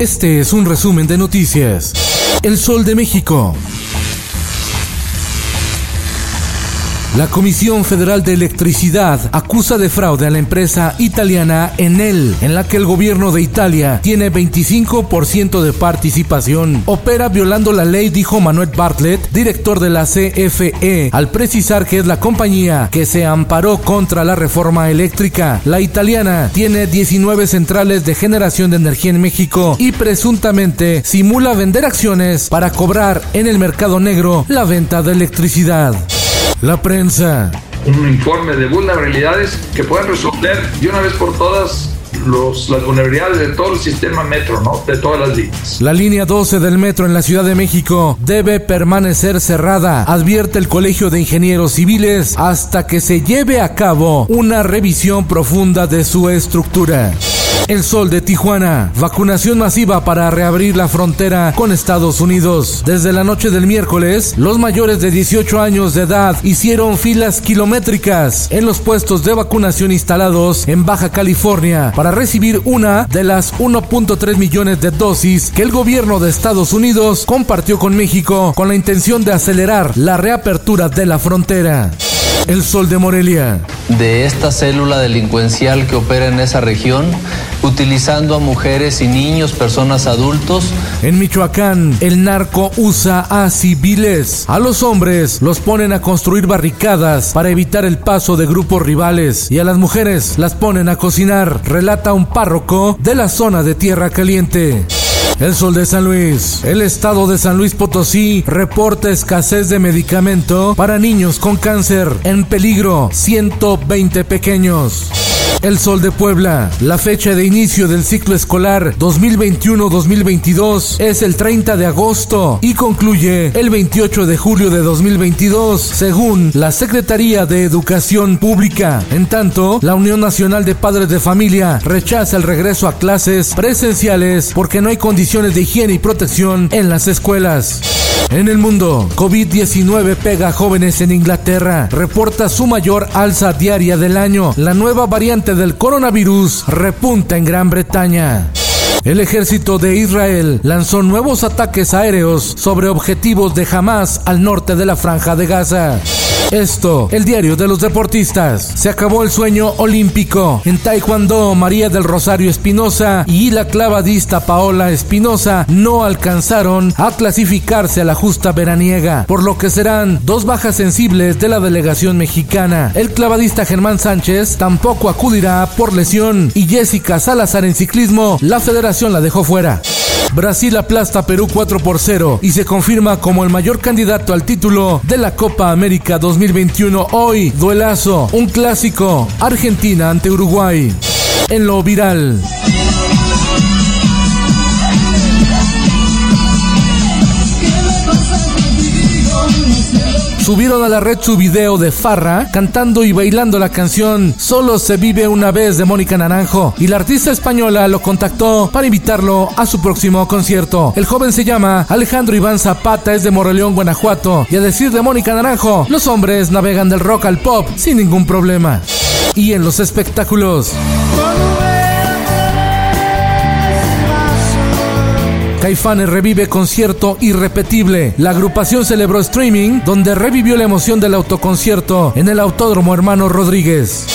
Este es un resumen de noticias. El Sol de México. La Comisión Federal de Electricidad acusa de fraude a la empresa italiana Enel, en la que el gobierno de Italia tiene 25% de participación. Opera violando la ley, dijo Manuel Bartlett, director de la CFE, al precisar que es la compañía que se amparó contra la reforma eléctrica. La italiana tiene 19 centrales de generación de energía en México y presuntamente simula vender acciones para cobrar en el mercado negro la venta de electricidad. La prensa. un informe de vulnerabilidades que puedan resolver de una vez por todas los, las vulnerabilidades de todo el sistema metro, ¿no? De todas las líneas. La línea 12 del metro en la Ciudad de México debe permanecer cerrada, advierte el Colegio de Ingenieros Civiles, hasta que se lleve a cabo una revisión profunda de su estructura. El Sol de Tijuana. Vacunación masiva para reabrir la frontera con Estados Unidos. Desde la noche del miércoles, los mayores de 18 años de edad hicieron filas kilométricas en los puestos de vacunación instalados en Baja California para recibir una de las 1.3 millones de dosis que el gobierno de Estados Unidos compartió con México con la intención de acelerar la reapertura de la frontera. El Sol de Morelia. de esta célula delincuencial que opera en esa región, utilizando a mujeres y niños, personas adultos, En Michoacán, el narco usa a civiles. A los hombres los ponen a construir barricadas para evitar el paso de grupos rivales y a las mujeres las ponen a cocinar, relata un párroco de la zona de Tierra Caliente. El Sol de San Luis. El estado de San Luis Potosí reporta escasez de medicamento para niños con cáncer. En peligro, 120 pequeños. El Sol de Puebla. La fecha de inicio del ciclo escolar 2021-2022 es el 30 de agosto y concluye el 28 de julio de 2022, según la Secretaría de Educación Pública. En tanto, la Unión Nacional de Padres de Familia rechaza el regreso a clases presenciales porque no hay condiciones de higiene y protección en las escuelas. En el mundo, COVID-19 pega a jóvenes en Inglaterra. Reporta su mayor alza diaria del año. La nueva variante del coronavirus repunta en Gran Bretaña. El ejército de Israel lanzó nuevos ataques aéreos sobre objetivos de Hamas al norte de la franja de Gaza. Esto, el diario de los deportistas. Se acabó el sueño olímpico. En Taekwondo, María del Rosario Espinosa y la clavadista Paola Espinosa no alcanzaron a clasificarse a la justa veraniega, por lo que serán dos bajas sensibles de la delegación mexicana. El clavadista Germán Sánchez tampoco acudirá por lesión y Jessica Salazar en ciclismo, la federación la dejó fuera. Brasil aplasta Perú 4 por 0 y se confirma como el mayor candidato al título de la Copa América 2021. Hoy, duelazo, un clásico, Argentina ante Uruguay. En lo viral. Subieron a la red su video de Farra cantando y bailando la canción Solo se vive una vez de Mónica Naranjo y la artista española lo contactó para invitarlo a su próximo concierto. El joven se llama Alejandro Iván Zapata, es de Moreleón, Guanajuato y a decir de Mónica Naranjo, los hombres navegan del rock al pop sin ningún problema. Y en los espectáculos. Caifanes revive concierto irrepetible. La agrupación celebró streaming donde revivió la emoción del autoconcierto en el Autódromo Hermano Rodríguez.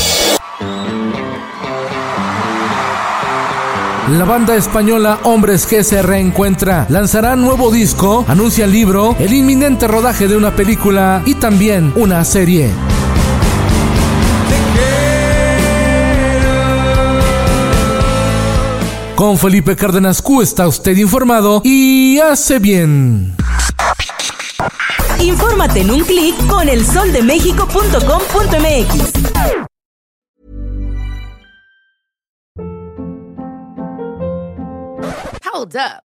La banda española Hombres G se reencuentra, lanzará nuevo disco, anuncia libro, el inminente rodaje de una película y también una serie. Con Felipe Cárdenas Q está usted informado y hace bien. Infórmate en un clic con elsoldemexico.com.mx. Hold up.